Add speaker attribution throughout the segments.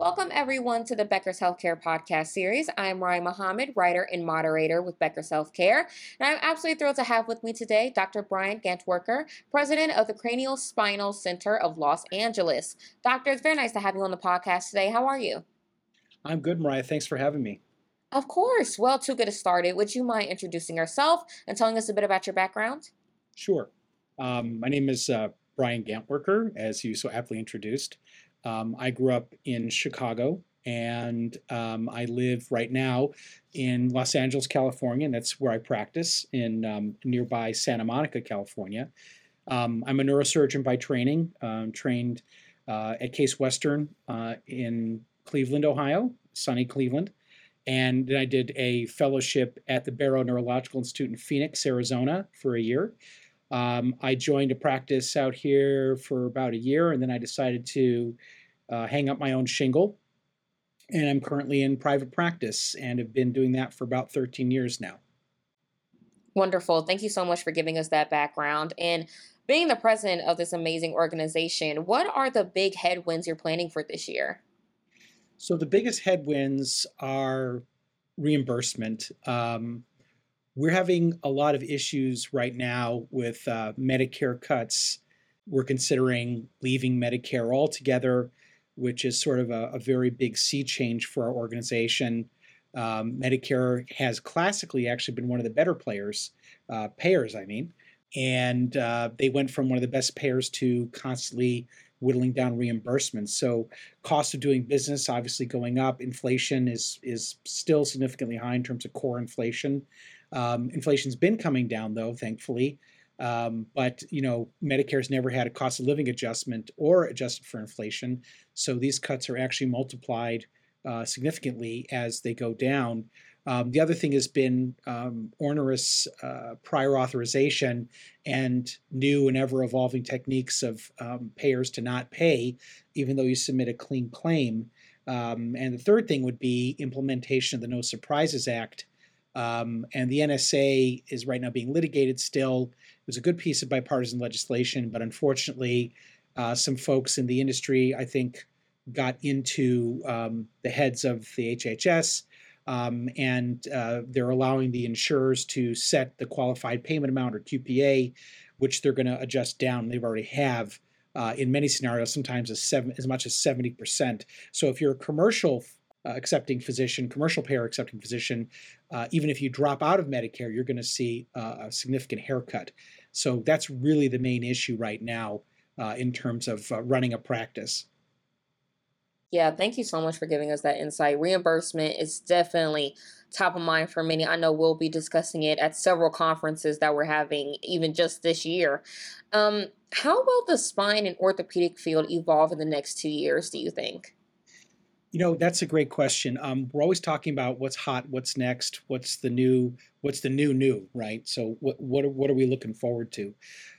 Speaker 1: Welcome, everyone, to the Becker's Healthcare podcast series. I'm Ryan Mohammed, writer and moderator with Becker's Healthcare. And I'm absolutely thrilled to have with me today Dr. Brian Gantwerker, president of the Craniospinal Center of Los Angeles. Doctor, it's very nice to have you on the podcast today. How are you?
Speaker 2: I'm good, Mariah. Thanks for having me.
Speaker 1: Of course. Well, to get us started, would you mind introducing yourself and telling us a bit about your background?
Speaker 2: Sure. Um, my name is uh, Brian Gantwerker, as you so aptly introduced. Um, I grew up in Chicago and um, I live right now in Los Angeles, California, and that's where I practice in um, nearby Santa Monica, California. Um, I'm a neurosurgeon by training, um, trained uh, at Case Western uh, in Cleveland, Ohio, sunny Cleveland. And then I did a fellowship at the Barrow Neurological Institute in Phoenix, Arizona for a year. Um, I joined a practice out here for about a year, and then I decided to uh, hang up my own shingle. And I'm currently in private practice and have been doing that for about 13 years now.
Speaker 1: Wonderful. Thank you so much for giving us that background. And being the president of this amazing organization, what are the big headwinds you're planning for this year?
Speaker 2: So, the biggest headwinds are reimbursement. Um, we're having a lot of issues right now with uh, Medicare cuts. We're considering leaving Medicare altogether, which is sort of a, a very big sea change for our organization. Um, Medicare has classically actually been one of the better players, uh, payers, I mean, and uh, they went from one of the best payers to constantly whittling down reimbursements. So, cost of doing business obviously going up. Inflation is is still significantly high in terms of core inflation. Um, inflation's been coming down though, thankfully. Um, but you know, Medicare's never had a cost of living adjustment or adjusted for inflation, so these cuts are actually multiplied uh, significantly as they go down. Um, the other thing has been um, onerous uh, prior authorization and new and ever evolving techniques of um, payers to not pay, even though you submit a clean claim. Um, and the third thing would be implementation of the No Surprises Act, um, and the NSA is right now being litigated still. It was a good piece of bipartisan legislation, but unfortunately, uh, some folks in the industry, I think, got into um, the heads of the HHS, um, and uh, they're allowing the insurers to set the qualified payment amount or QPA, which they're going to adjust down. They've already have. Uh, in many scenarios, sometimes as seven, as much as seventy percent. So, if you're a commercial uh, accepting physician, commercial payer accepting physician, uh, even if you drop out of Medicare, you're going to see uh, a significant haircut. So that's really the main issue right now uh, in terms of uh, running a practice.
Speaker 1: Yeah, thank you so much for giving us that insight. Reimbursement is definitely top of mind for many. I know we'll be discussing it at several conferences that we're having, even just this year. Um, how will the spine and orthopedic field evolve in the next two years, do you think?
Speaker 2: You know, that's a great question. Um, we're always talking about what's hot, what's next, what's the new, what's the new new, right? So what what are, what are we looking forward to?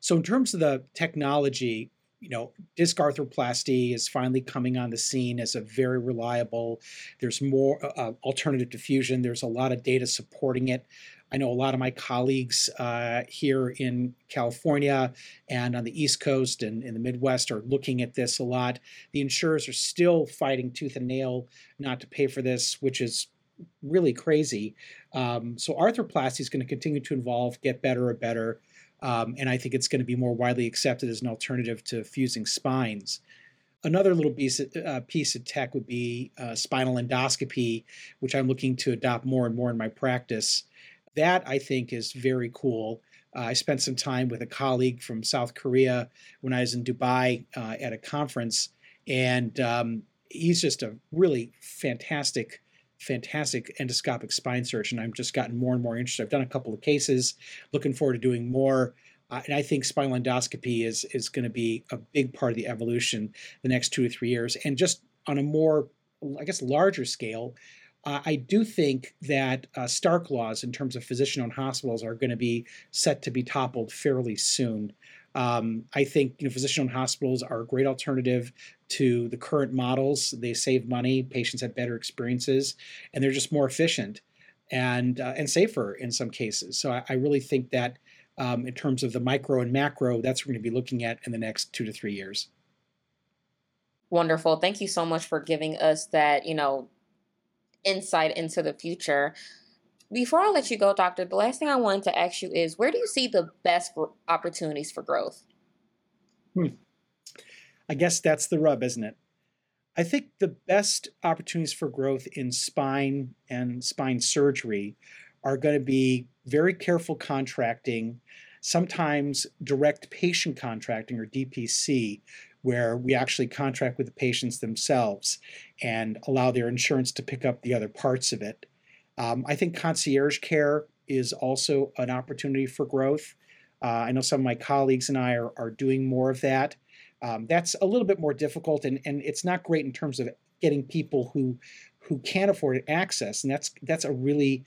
Speaker 2: So in terms of the technology, you know, disc arthroplasty is finally coming on the scene as a very reliable. There's more uh, uh alternative diffusion. There's a lot of data supporting it. I know a lot of my colleagues uh, here in California and on the East Coast and in the Midwest are looking at this a lot. The insurers are still fighting tooth and nail not to pay for this, which is really crazy. Um, so arthroplasty is going to continue to evolve, get better and better, um, and I think it's going to be more widely accepted as an alternative to fusing spines. Another little piece of, uh, piece of tech would be uh, spinal endoscopy, which I'm looking to adopt more and more in my practice. That I think is very cool. Uh, I spent some time with a colleague from South Korea when I was in Dubai uh, at a conference, and um, he's just a really fantastic, fantastic endoscopic spine surgeon. I've just gotten more and more interested. I've done a couple of cases, looking forward to doing more. Uh, and I think spinal endoscopy is is going to be a big part of the evolution the next two or three years. And just on a more, I guess, larger scale, uh, I do think that uh, Stark laws in terms of physician owned hospitals are going to be set to be toppled fairly soon. Um, I think you know, physician owned hospitals are a great alternative to the current models. They save money, patients have better experiences, and they're just more efficient and, uh, and safer in some cases. So I, I really think that um, in terms of the micro and macro, that's what we're going to be looking at in the next two to three years.
Speaker 1: Wonderful. Thank you so much for giving us that, you know, insight into the future. Before I let you go, Doctor, the last thing I wanted to ask you is where do you see the best opportunities for growth?
Speaker 2: Hmm. I guess that's the rub, isn't it? I think the best opportunities for growth in spine and spine surgery are going to be very careful contracting, sometimes direct patient contracting or DPC, where we actually contract with the patients themselves and allow their insurance to pick up the other parts of it. Um, I think concierge care is also an opportunity for growth. Uh, I know some of my colleagues and I are, are doing more of that. Um, that's a little bit more difficult, and, and it's not great in terms of getting people who who can't afford access, and that's that's a really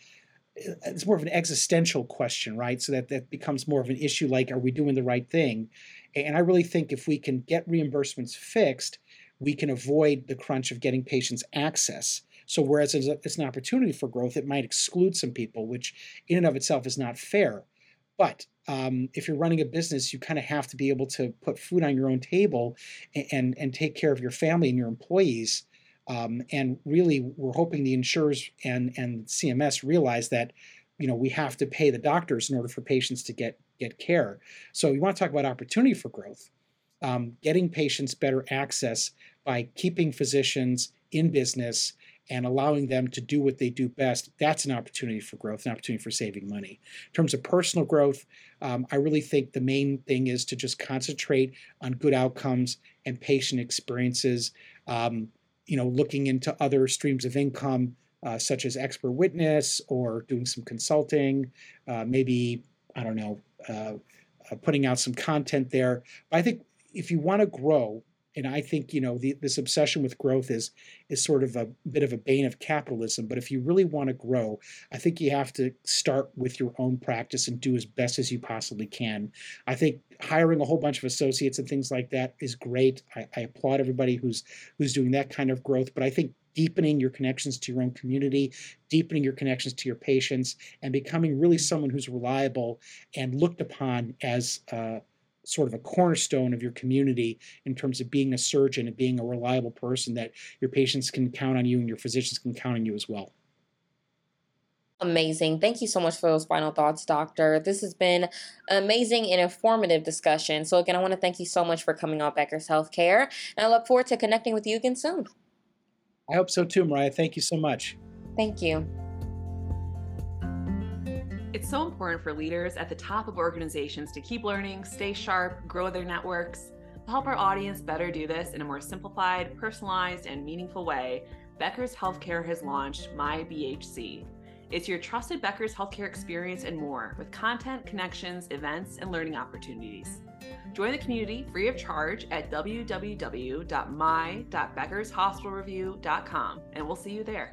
Speaker 2: it's more of an existential question, right? So that that becomes more of an issue like, are we doing the right thing? And I really think if we can get reimbursements fixed, we can avoid the crunch of getting patients access. So whereas it's, an opportunity for growth, it might exclude some people, which in and of itself is not fair. But um, if you're running a business, you kind of have to be able to put food on your own table and, and, and take care of your family and your employees. Um, and really, we're hoping the insurers and, and CMS realize that you know we have to pay the doctors in order for patients to get get care. So we want to talk about opportunity for growth, um, getting patients better access by keeping physicians in business and allowing them to do what they do best, that's an opportunity for growth, an opportunity for saving money. In terms of personal growth, um, I really think the main thing is to just concentrate on good outcomes and patient experiences. Um, you know, looking into other streams of income, uh, such as expert witness or doing some consulting, uh, maybe I don't know, Uh, uh, putting out some content there. But I think if you want to grow, and I think you know the, this obsession with growth is is sort of a bit of a bane of capitalism. But if you really want to grow, I think you have to start with your own practice and do as best as you possibly can. I think hiring a whole bunch of associates and things like that is great. I, I applaud everybody who's who's doing that kind of growth. But I think deepening your connections to your own community, deepening your connections to your patients, and becoming really someone who's reliable and looked upon as uh, sort of a cornerstone of your community in terms of being a surgeon and being a reliable person that your patients can count on you and your physicians can count on you as well.
Speaker 1: Amazing. Thank you so much for those final thoughts, Doctor. This has been amazing and informative discussion. So, again, I want to thank you so much for coming on Becker's Healthcare, and I look forward to connecting with you again soon.
Speaker 2: I hope so too, Mariah. Thank you so much.
Speaker 1: Thank you.
Speaker 3: It's so important for leaders at the top of organizations to keep learning, stay sharp, grow their networks. To help our audience better do this in a more simplified, personalized, and meaningful way, Becker's Healthcare has launched My BHC. It's your trusted Becker's Healthcare experience and more with content, connections, events, and learning opportunities. Join the community free of charge at www.my.beckershospitalreview.com and we'll see you there.